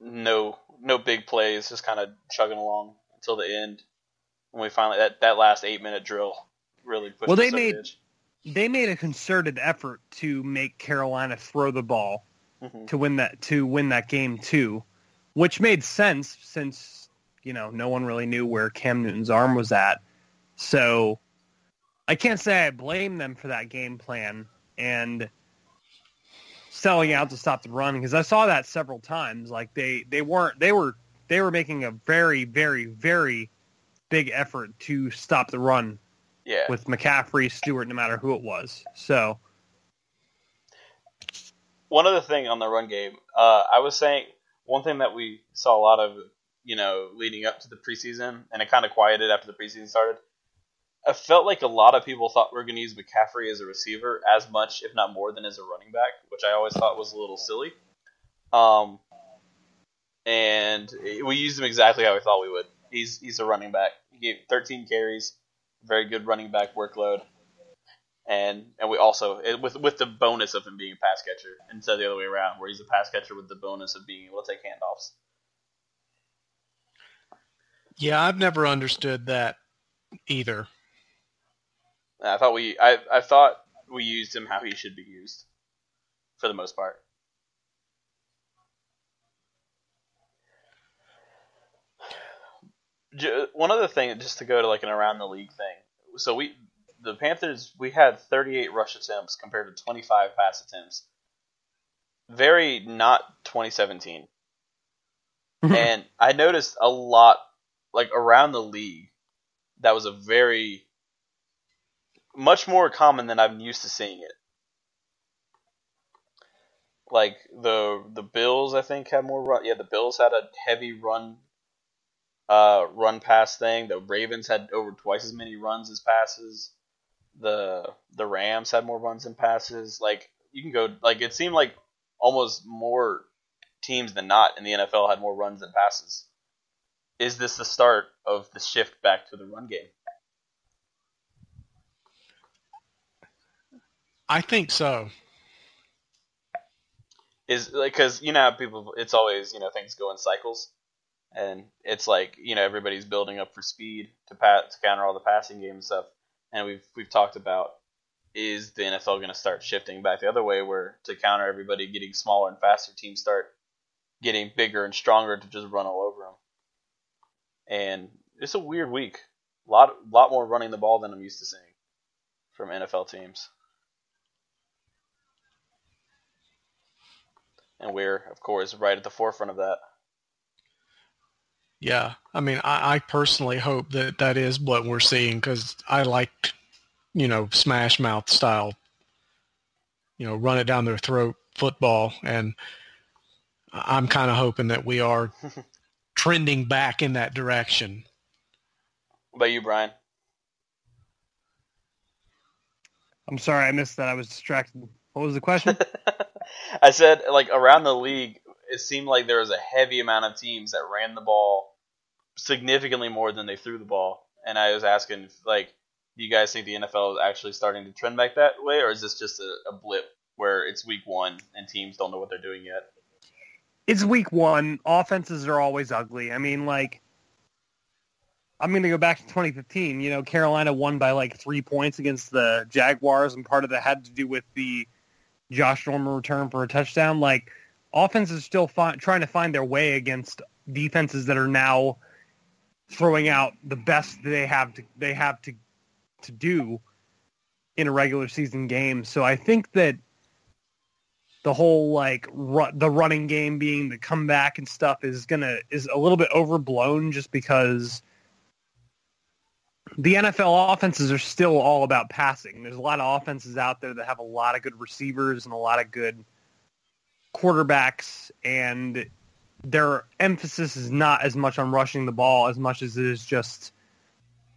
no no big plays, just kind of chugging along until the end when we finally that, that last eight minute drill really pushed Well, us they made- the edge. They made a concerted effort to make Carolina throw the ball Mhm. to win that to win that game too, which made sense since you know no one really knew where Cam Newton's arm was at. So I can't say I blame them for that game plan and selling out to stop the run because I saw that several times. Like they they weren't they were they were making a very very very big effort to stop the run Yeah, with McCaffrey, Stewart, no matter who it was. So one other thing on the run game, uh, I was saying one thing that we saw a lot of, you know, leading up to the preseason, and it kind of quieted after the preseason started. I felt like a lot of people thought we are going to use McCaffrey as a receiver as much, if not more, than as a running back, which I always thought was a little silly. Um, and we used him exactly how we thought we would. He's he's a running back. He gave 13 carries, very good running back workload, and and we also with with the bonus of him being a pass catcher instead of the other way around, where he's a pass catcher with the bonus of being able to take handoffs. Yeah, I've never understood that either. I thought we I I thought we used him how he should be used, for the most part. One other thing, just to go to like an around the league thing. So we, the Panthers, we had 38 rush attempts compared to 25 pass attempts. Very not 2017. and I noticed a lot, like around the league, that was a very much more common than I'm used to seeing it. Like the the Bills, I think had more run. Yeah, the Bills had a heavy run, uh, run pass thing. The Ravens had over twice as many runs as passes. The the Rams had more runs than passes. Like you can go like it seemed like almost more teams than not in the NFL had more runs than passes. Is this the start of the shift back to the run game? I think so. is like because you know how people it's always you know things go in cycles and it's like you know everybody's building up for speed to pat to counter all the passing game and stuff. And we've we've talked about is the NFL going to start shifting back the other way where to counter everybody getting smaller and faster teams start getting bigger and stronger to just run all over them and it's a weird week. A lot lot more running the ball than I'm used to seeing from NFL teams. And we're of course right at the forefront of that. Yeah, I mean, I, I personally hope that that is what we're seeing because I like, you know, smash mouth style, you know, run it down their throat football, and I'm kind of hoping that we are trending back in that direction. What about you, Brian? I'm sorry I missed that. I was distracted. What was the question? I said like around the league, it seemed like there was a heavy amount of teams that ran the ball significantly more than they threw the ball, and I was asking like, do you guys think the NFL is actually starting to trend back that way, or is this just a, a blip where it's week one and teams don't know what they're doing yet. It's week one. Offenses are always ugly. I mean, like, I'm going to go back to 2015. You know, Carolina won by like three points against the Jaguars, and part of that had to do with the Josh Norman return for a touchdown. Like, offenses still fi- trying to find their way against defenses that are now throwing out the best they have to they have to to do in a regular season game. So I think that the whole like ru- the running game being the comeback and stuff is gonna is a little bit overblown just because the NFL offenses are still all about passing. There's a lot of offenses out there that have a lot of good receivers and a lot of good quarterbacks and their emphasis is not as much on rushing the ball as much as it is just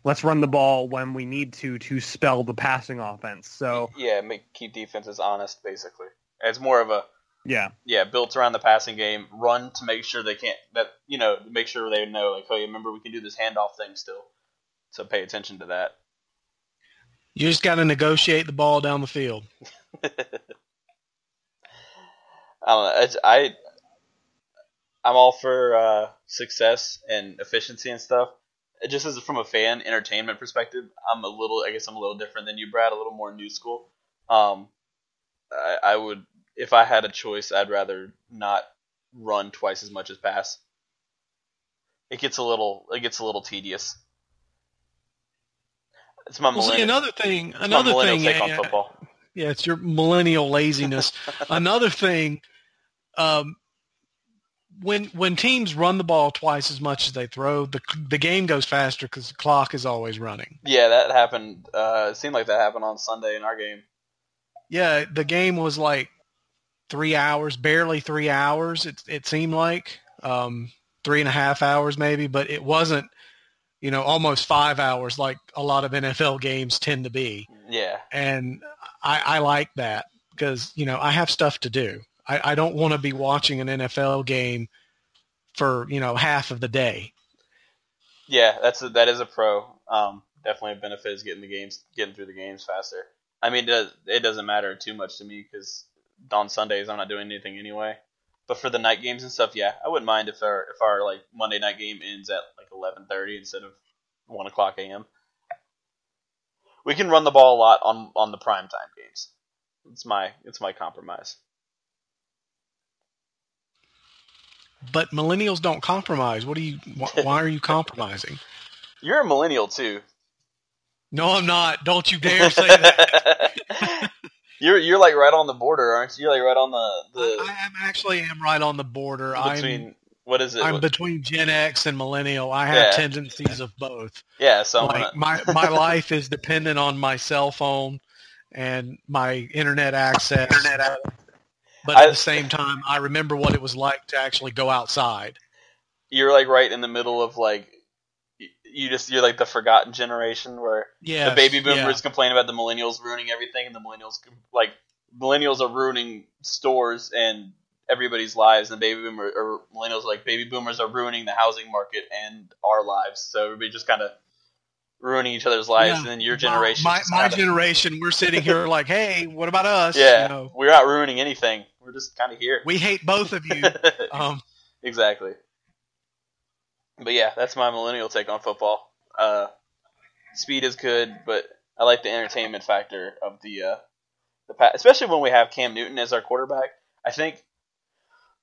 let's run the ball when we need to to spell the passing offense. So Yeah, make keep defenses honest, basically. It's more of a yeah, yeah, built around the passing game, run to make sure they can't that you know, make sure they know like, oh, you remember we can do this handoff thing still. So pay attention to that. You just got to negotiate the ball down the field. I don't know. It's, I I'm all for uh, success and efficiency and stuff. It just as from a fan entertainment perspective, I'm a little. I guess I'm a little different than you, Brad. A little more new school. Um, I, I would, if I had a choice, I'd rather not run twice as much as pass. It gets a little. It gets a little tedious. It's my Well, see, another thing, it's another thing, take on football. Yeah, it's your millennial laziness. another thing, um, when when teams run the ball twice as much as they throw, the the game goes faster because the clock is always running. Yeah, that happened. Uh, it seemed like that happened on Sunday in our game. Yeah, the game was like three hours, barely three hours. It it seemed like um, three and a half hours maybe, but it wasn't. You know, almost five hours like a lot of NFL games tend to be. Yeah, and I, I like that because you know I have stuff to do. I, I don't want to be watching an NFL game for you know half of the day. yeah, that's a, that is a pro. Um, definitely a benefit is getting the games, getting through the games faster. I mean, it, does, it doesn't matter too much to me because on Sundays I'm not doing anything anyway. But for the night games and stuff, yeah, I wouldn't mind if our if our like Monday night game ends at like 11:30 instead of one o'clock a.m. We can run the ball a lot on on the prime time games. It's my it's my compromise. But millennials don't compromise. What are you? Wh- why are you compromising? You're a millennial too. No, I'm not. Don't you dare say that. you're you're like right on the border, aren't you? You're like right on the the I am actually am right on the border. between I'm what is it? I'm between Gen X and millennial. I have Yeah. tendencies of both. yeah, so like my my life is dependent on my cell phone and my internet access. Internet access. But I- at the same time, I remember what it was like to actually go outside. you're like right in the middle of like you just you're like the forgotten generation where Yeah, the baby boomers complain about the millennials ruining everything, and the millennials like millennials are ruining stores and everybody's lives, and baby boomer or millennials are like baby boomers are ruining the housing market and our lives. So everybody just kind of ruining each other's lives, Yeah. and then your generation. My, just my kinda- generation, we're sitting here like, hey, what about us? yeah, You know, we're not ruining anything. We're just kind of here. we hate both of you. Um, exactly. But yeah, that's my millennial take on football. Uh, speed is good, but I like the entertainment factor of the uh, the pa- especially when we have Cam Newton as our quarterback. I think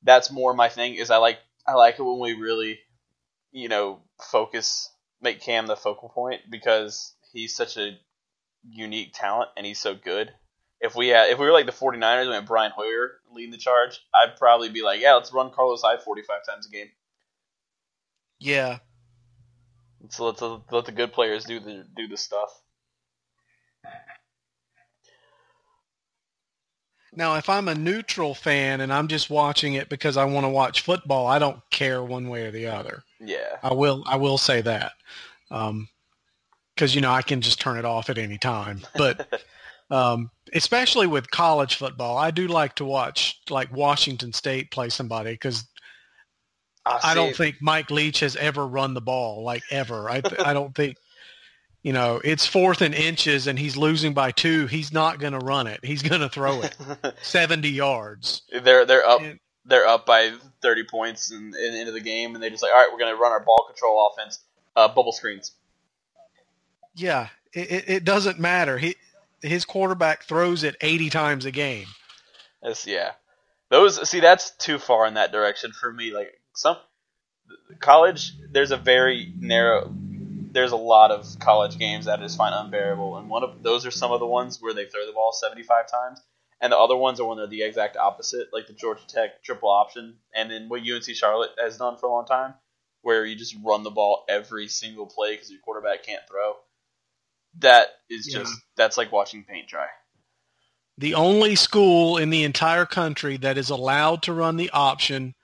that's more my thing. Is I like I like it when we really, you know, focus make Cam the focal point because he's such a unique talent and he's so good. If we had, if we were like the 49ers and we had Brian Hoyer leading the charge, I'd probably be like, yeah, let's run Carlos Hyde 45 times a game. yeah, So Let's let the, let the good players do the do the stuff. Now, if I'm a neutral fan and I'm just watching it because I want to watch football, I don't care one way or the other. Yeah, I will. I will say that, because you know I can just turn it off at any time. But um, especially with college football, I do like to watch like Washington State play somebody because I don't think Mike Leach has ever run the ball like ever. I I don't think you know, it's fourth and inches and he's losing by two, he's not going to run it. He's going to throw it 70 yards. They're they're up And- they're up by 30 points in, in into the game, and they just like, all right, we're gonna run our ball control offense, uh, bubble screens. Yeah, it, it, it doesn't matter. He, his quarterback throws it 80 times a game. That's yeah. Those see that's too far in that direction for me. Like some college, there's a very narrow. There's a lot of college games that I just find unbearable, and one of those are some of the ones where they throw the ball 75 times, and the other ones are when they're the exact opposite, like the Georgia Tech triple option, and then what UNC Charlotte has done for a long time, where you just run the ball every single play because your quarterback can't throw. That is Yeah. just that's like watching paint dry. The only school in the entire country that is allowed to run the option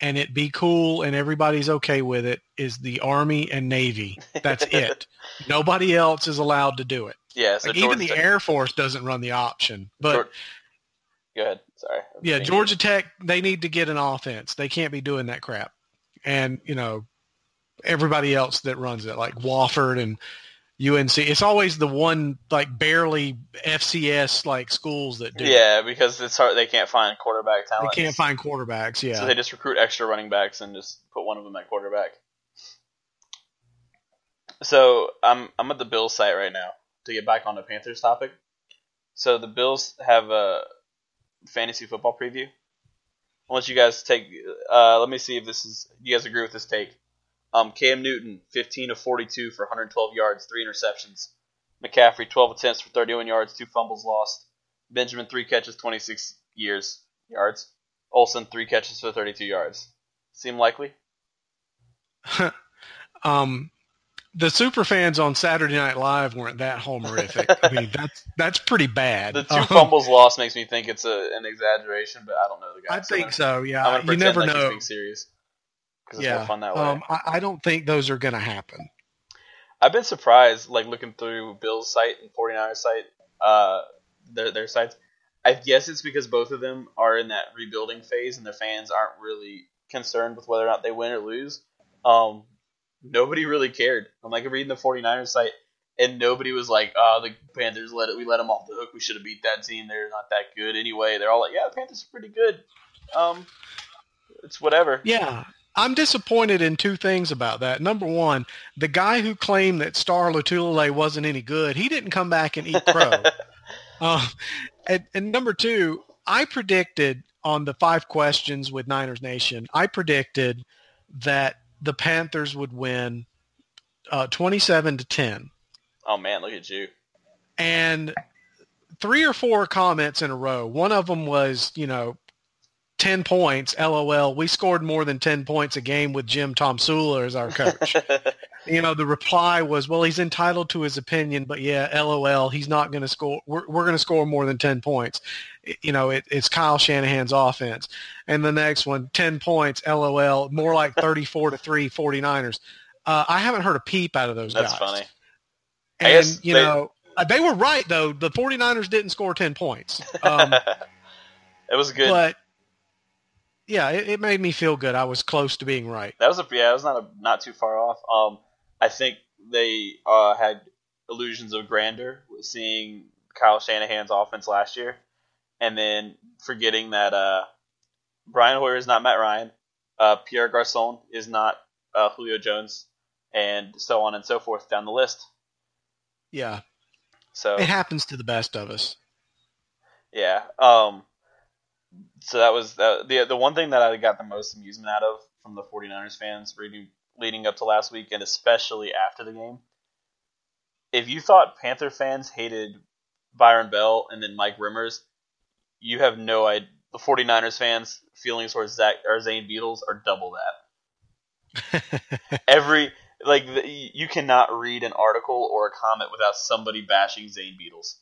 and it be cool and everybody's okay with it is the Army and Navy. That's it. Nobody else is allowed to do it. Yeah, so Like even the Tech- Air Force doesn't run the option. But Go ahead. Sorry. yeah. Georgia Tech, they need to get an offense. They can't be doing that crap. And, you know, everybody else that runs it, like Wofford and UNC, it's always the one like barely FCS like schools that do. Yeah, because it's hard. They can't find quarterback talent. They can't find quarterbacks. Yeah. So they just recruit extra running backs and just put one of them at quarterback. So I'm I'm at the Bills site right now to get back on the Panthers topic. So the Bills have a fantasy football preview. I want you guys to take. Uh, let me see if this is. You guys agree with this take? Um, Cam Newton, 15 of 42 for 112 yards, three interceptions. McCaffrey, 12 attempts for 31 yards, two fumbles lost. Benjamin, three catches, 26 years yards. Olsen, three catches for 32 yards. Seem likely? um, the super fans on Saturday Night Live weren't that homerific. I mean, that's that's pretty bad. The two Um, fumbles lost makes me think it's a, an exaggeration, but I don't know the guy. I think so. Yeah, I'm gonna you never like know. being serious because it's Yeah, fun that way. um, I, I don't think those are going to happen. I've been surprised, like looking through Bill's site and 49ers site, uh, their their sites. I guess it's because both of them are in that rebuilding phase, and their fans aren't really concerned with whether or not they win or lose. Um, nobody really cared. I'm like reading the 49ers site, and nobody was like, "Oh, the Panthers let it. We let them off the hook. We should have beat that team. They're not that good anyway." They're all like, "Yeah, the Panthers are pretty good." Um, it's whatever. Yeah. I'm disappointed in two things about that. Number one, the guy who claimed that Star Lotulelei wasn't any good, he didn't come back and eat crow. uh, and, and number two, I predicted on the five questions with Niners Nation, I predicted that the Panthers would win uh, 27 to 10. Oh man, look at you. and three or four comments in a row. One of them was, you know, 10 points, LOL. We scored more than 10 points a game with Jim Tomsula as our coach. you know, the reply was, well, he's entitled to his opinion, but yeah, LOL, he's not going to score. We're, we're going to score more than 10 points. You know, it, it's Kyle Shanahan's offense. And the next one, 10 points, LOL, more like 34 to 3 49ers. Uh, I haven't heard a peep out of those That's guys. funny. And, you they- know, uh, they were right, though. The 49ers didn't score 10 points. Um, it was good. but, yeah, it, it made me feel good. I was close to being right. That was a yeah, it was not a, not too far off. Um, I think they uh, had illusions of grandeur seeing Kyle Shanahan's offense last year, and then forgetting that uh, Brian Hoyer is not Matt Ryan, uh, Pierre Garcon is not uh, Julio Jones, and so on and so forth down the list. Yeah, So it happens to the best of us. Yeah. Um. So that was the the the one thing that I got the most amusement out of from the 49ers fans reading leading up to last week and especially after the game. If you thought Panther fans hated Byron Bell and then Mike Remmers, you have no idea. The 49ers fans' feelings towards Zach or Zane Beadles are double that. Every like the, you cannot read an article or a comment without somebody bashing Zane Beadles.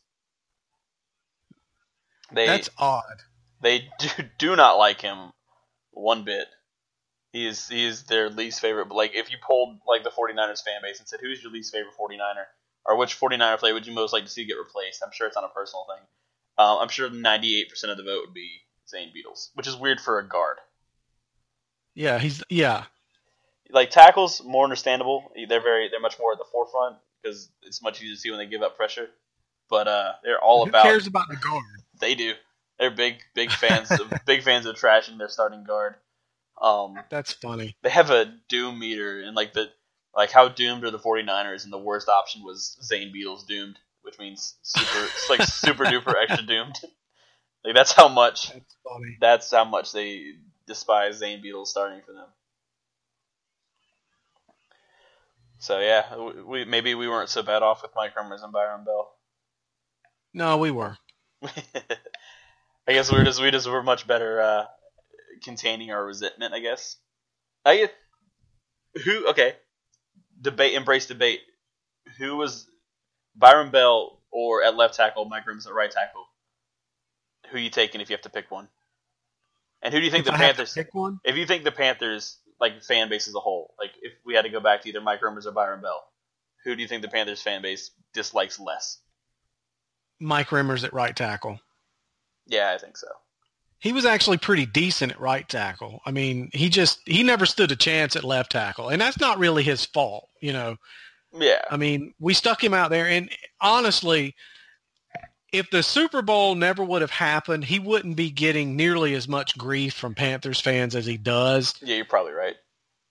They That's odd. They do, do not like him one bit. He is he is their least favorite. But like if you polled like the 49ers fan base and said who's your least favorite 49er or which 49er player would you most like to see get replaced, I'm sure it's not a personal thing. Um, I'm sure 98% of the vote would be Zane Beadles, which is weird for a guard. Yeah, he's yeah. Like tackles, more understandable. They're very they're much more at the forefront because it's much easier to see when they give up pressure. But uh, they're all Who about. cares about the guard? They do. They're big, big fans of big fans of trashing their starting guard. Um, That's funny. they have a doom meter and like the like how doomed are the 49ers and the worst option was Zane Beadles doomed, which means super it's like super duper extra doomed. Like that's how much That's funny. that's how much they despise Zane Beadles starting for them. So yeah, we, we maybe we weren't so bad off with Mike Remmers and Byron Bell. No, we were. I guess we're just we just were much better uh, containing our resentment. I guess. I who okay. Debate, embrace debate. Who was Byron Bell or at left tackle, Mike Rims at right tackle? Who you taking if you have to pick one? And who do you think If the I Panthers? pick one. If you think the Panthers like fan base as a whole, like if we had to go back to either Mike Remmers or Byron Bell, who do you think the Panthers fan base dislikes less? Mike Remmers at right tackle. Yeah, I think so. He was actually pretty decent at right tackle. I mean, he just he never stood a chance at left tackle, and that's not really his fault. You know, Yeah, I mean, we stuck him out there, and honestly, if the Super Bowl never would have happened, he wouldn't be getting nearly as much grief from Panthers fans as he does. yeah, you're probably right.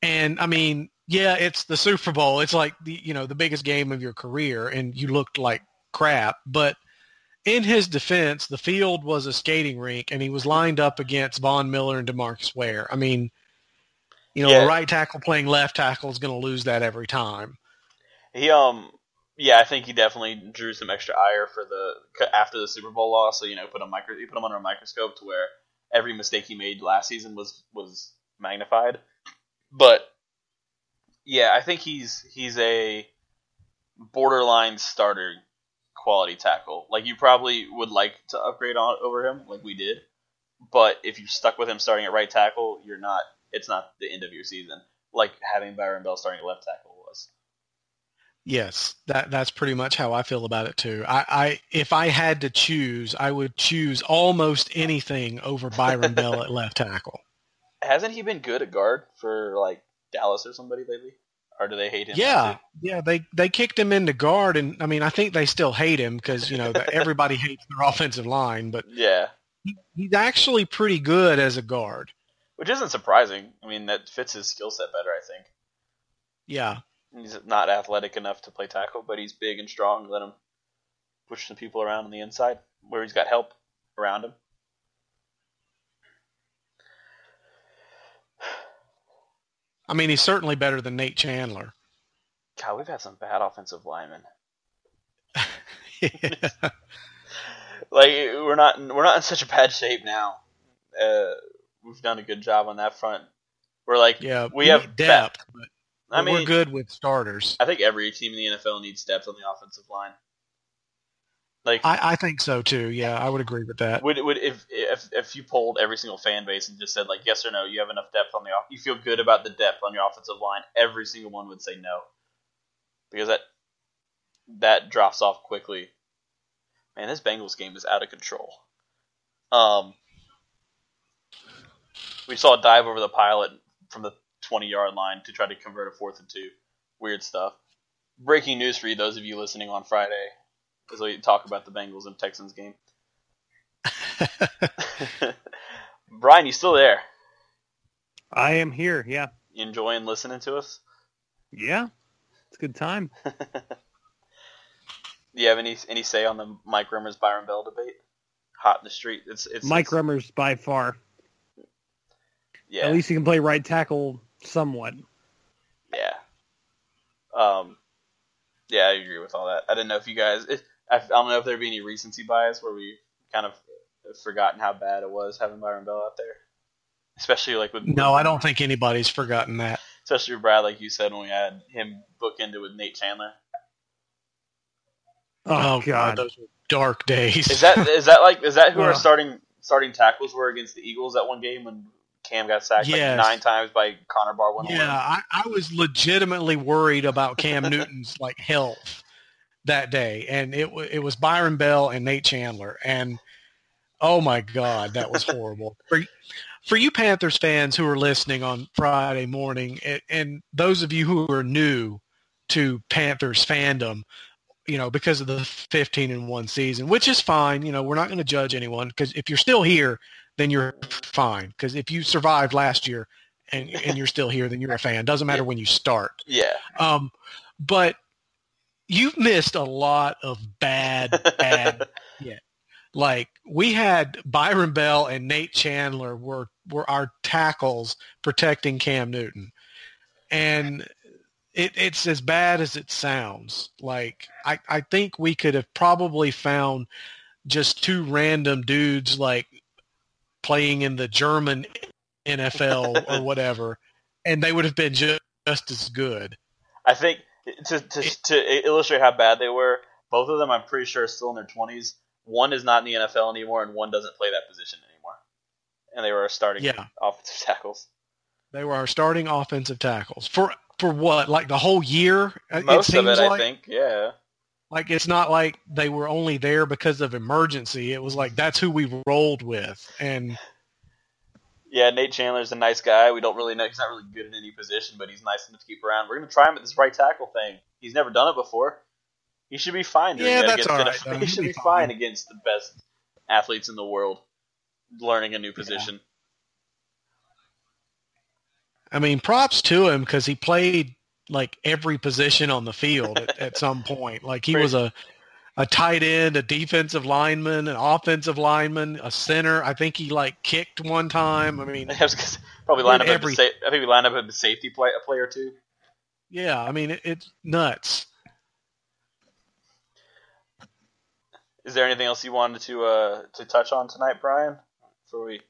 And I mean, yeah, it's the Super Bowl. It's like the you know the biggest game of your career, and you looked like crap. But in his defense, the field was a skating rink, and he was lined up against Von Miller and Demarcus Ware. I mean, you know, Yeah. a right tackle playing left tackle is going to lose that every time. He um yeah, I think he definitely drew some extra ire for the after the Super Bowl loss. So you know, put a micro, you put him under a microscope to where every mistake he made last season was was magnified. But yeah, I think he's he's a borderline starter quality tackle. Like you probably would like to upgrade on over him, like we did. But if you're stuck with him starting at right tackle, you're not. It's not the end of your season, like having Byron Bell starting at left tackle was. Yes, that that's pretty much how I feel about it too. I, I if I had to choose, I would choose almost anything over Byron Bell at left tackle. Hasn't he been good at guard for like Dallas or somebody lately? Or do they hate him? Yeah, yeah, they they kicked him into guard, and I mean, I think they still hate him because you know everybody hates their offensive line, but Yeah. he, he's actually pretty good as a guard. Which isn't surprising. I mean, that fits his skill set better, I think. Yeah, He's not athletic enough to play tackle, but he's big and strong. Let him push some people around on the inside where he's got help around him. I mean, he's certainly better than Nate Chandler. God, we've had some bad offensive linemen. Like we're not we're not in such a bad shape now. Uh, we've done a good job on that front. We're like yeah, we have need depth, but I mean, we're good with starters. I think every team in the NFL needs depth on the offensive line. Like, I, I think so too. Yeah, I would agree with that. would would if if if you polled every single fan base and just said like yes or no, you have enough depth on the off, you feel good about the depth on your offensive line. Every single one would say no, because that that drops off quickly. Man, this Bengals game is out of control. Um, we saw a dive over the pilot from the twenty yard line to try to convert a fourth and two. Weird stuff. Breaking news for you, those of you listening on Friday, as we talk about the Bengals and Texans game. Brian, you still there? I am here. Yeah. You enjoying listening to us? Yeah. It's a good time. Do you have any any say on the Mike Remmers Byron Bell debate? Hot in the street. It's it's Mike it's, Remmers by far. Yeah, At least he can play right tackle somewhat. yeah. Um, yeah, I agree with all that. I didn't know if you guys. It, I, I don't know if there'd be any recency bias where we kind of forgotten how bad it was having Byron Bell out there, especially like with No, I don't think anybody's forgotten that. especially with Brad, like you said when we had him bookended with Nate Chandler. Oh, oh God. those were dark days. Is that is that like is that who our starting starting tackles were against the Eagles that one game when Cam got sacked Yes. like nine times by Connor Barwin? Yeah, I, I was legitimately worried about Cam Newton's like health that day, and it it was Byron Bell and Nate Chandler, and oh my God, that was horrible. for for you Panthers fans who are listening on Friday morning, and, and those of you who are new to Panthers fandom, you know, because of the 15 and one season, which is fine. You know, we're not going to judge anyone because if you're still here, then you're fine. Because if you survived last year and and you're still here, then you're a fan. Doesn't matter when you start. Yeah. Um, but you've missed a lot of bad, bad. yeah, like we had Byron Bell and Nate Chandler were were our tackles protecting Cam Newton, and it, it's as bad as it sounds. Like I, I think we could have probably found just two random dudes like playing in the German NFL or whatever, and they would have been just, just as good. I think to, to to illustrate how bad they were, both of them I'm pretty sure are still in their 20s. One is not in the NFL anymore, and one doesn't play that position anymore. And they were our starting Yeah. offensive tackles. They were our starting offensive tackles for for what like the whole year. It Most of seems it, I like? think. Yeah. Like it's not like they were only there because of emergency. It was like that's who we rolled with, and Yeah, Nate Chandler's a nice guy. We don't really know. He's not really good in any position, but he's nice enough to keep around. We're going to try him at this right tackle thing. He's never done it before. He should be fine doing Yeah, that that's against all right. He should be be fine against the best athletes in the world learning a new position. I mean, props to him because he played like every position on the field at, at some point. Like he was a a tight end, a defensive lineman, an offensive lineman, a center. I think he like kicked one time. I mean, I was probably line up at Every- sa- I think we line up at the safety play a player too. yeah, I mean it, it's nuts. Is there anything else you wanted to uh, to touch on tonight, Brian? Before we,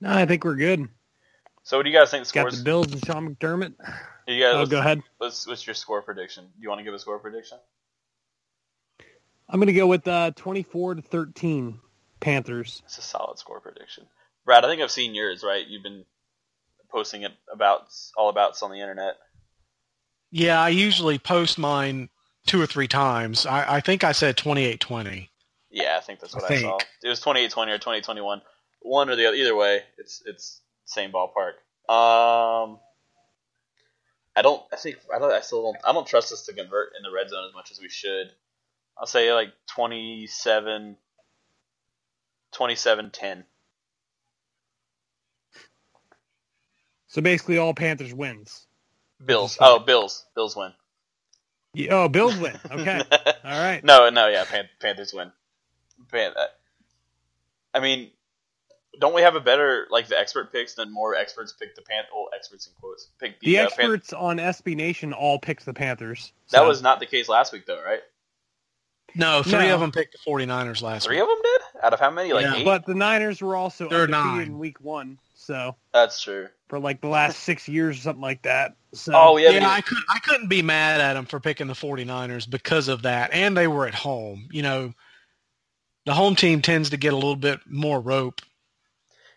No, I think we're good. so what do you guys think the Got scores? the Bills and Sean McDermott. You guys, Oh, go ahead. What's, what's your score prediction? Do you want to give a score prediction? I'm going to go with uh, 24 to 13 Panthers. It's a solid score prediction. Brad, I think I've seen yours. Right, you've been posting it about all abouts on the internet. Yeah, I usually post mine two or three times. I, I think I said twenty eight twenty. Yeah, I think that's what I I, saw. It was twenty eight twenty or twenty twenty one. One or the other. Either way, it's it's same ballpark. Um, I don't. I think I don't. I still don't. I don't trust us to convert in the red zone as much as we should. I'll say like 27, 27 10. So basically all Panthers wins. Bills. Oh, Bills. Bills win. Yeah, Oh, Bills win. Okay. All right. No, no, yeah, Pan- Panthers win. Pan- uh, I mean, don't we have a better like the expert picks than more experts pick the Pan? Well, experts in quotes pick the, The uh, Pan- experts on SB Nation all picked the Panthers. That was not the case last week, though, right? No, three No. of them picked the 49ers last Three week. of them did. Out of how many? Like Yeah. eight. But the Niners were also They're undefeated nine. in week one. So That's true. for like the last six years or something like that. So Oh yeah, Yeah, but- I, could, I couldn't be mad at them for picking the 49ers because of that. And they were at home. You know, the home team tends to get a little bit more rope.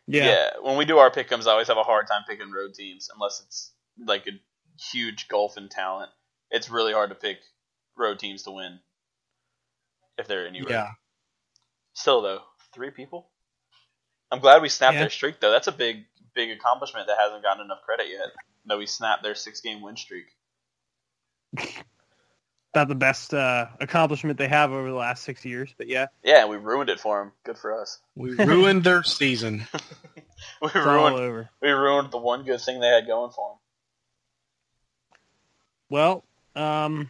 yeah. yeah. When we do our pick'ems, I always have a hard time picking road teams unless it's like a huge gulf in talent. It's really hard to pick road teams to win if they're anywhere. Yeah. Still though, three people. I'm glad we snapped Yeah. their streak though. That's a big, big accomplishment that hasn't gotten enough credit yet. That we snapped their six game win streak. Not the best uh, accomplishment they have over the last six years, but yeah, Yeah, and we ruined it for them. Good for us. We ruined their season. We it's all ruined, over. we ruined the one good thing they had going for them. Well, um,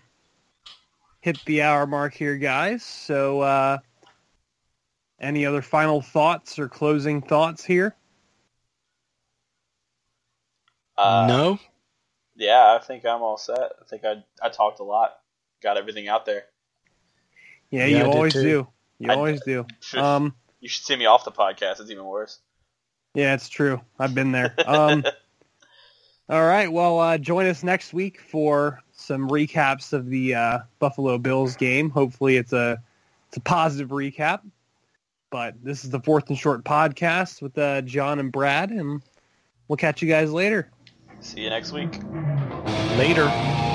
hit the hour mark here, guys. So, uh, any other final thoughts or closing thoughts here? Uh, no? Yeah, I think I'm all set. I think I I talked a lot, got everything out there. Yeah, Yeah, you did always do. You I- always do. Should, Um, you should see me off the podcast. It's even worse. yeah, it's true. I've been there. Um, all right. Well, uh, join us next week for some recaps of the uh, Buffalo Bills game. Hopefully, it's a it's a positive recap. But this is the fourth and short podcast with uh, John and Brad, and we'll catch you guys later. See you next week. Later.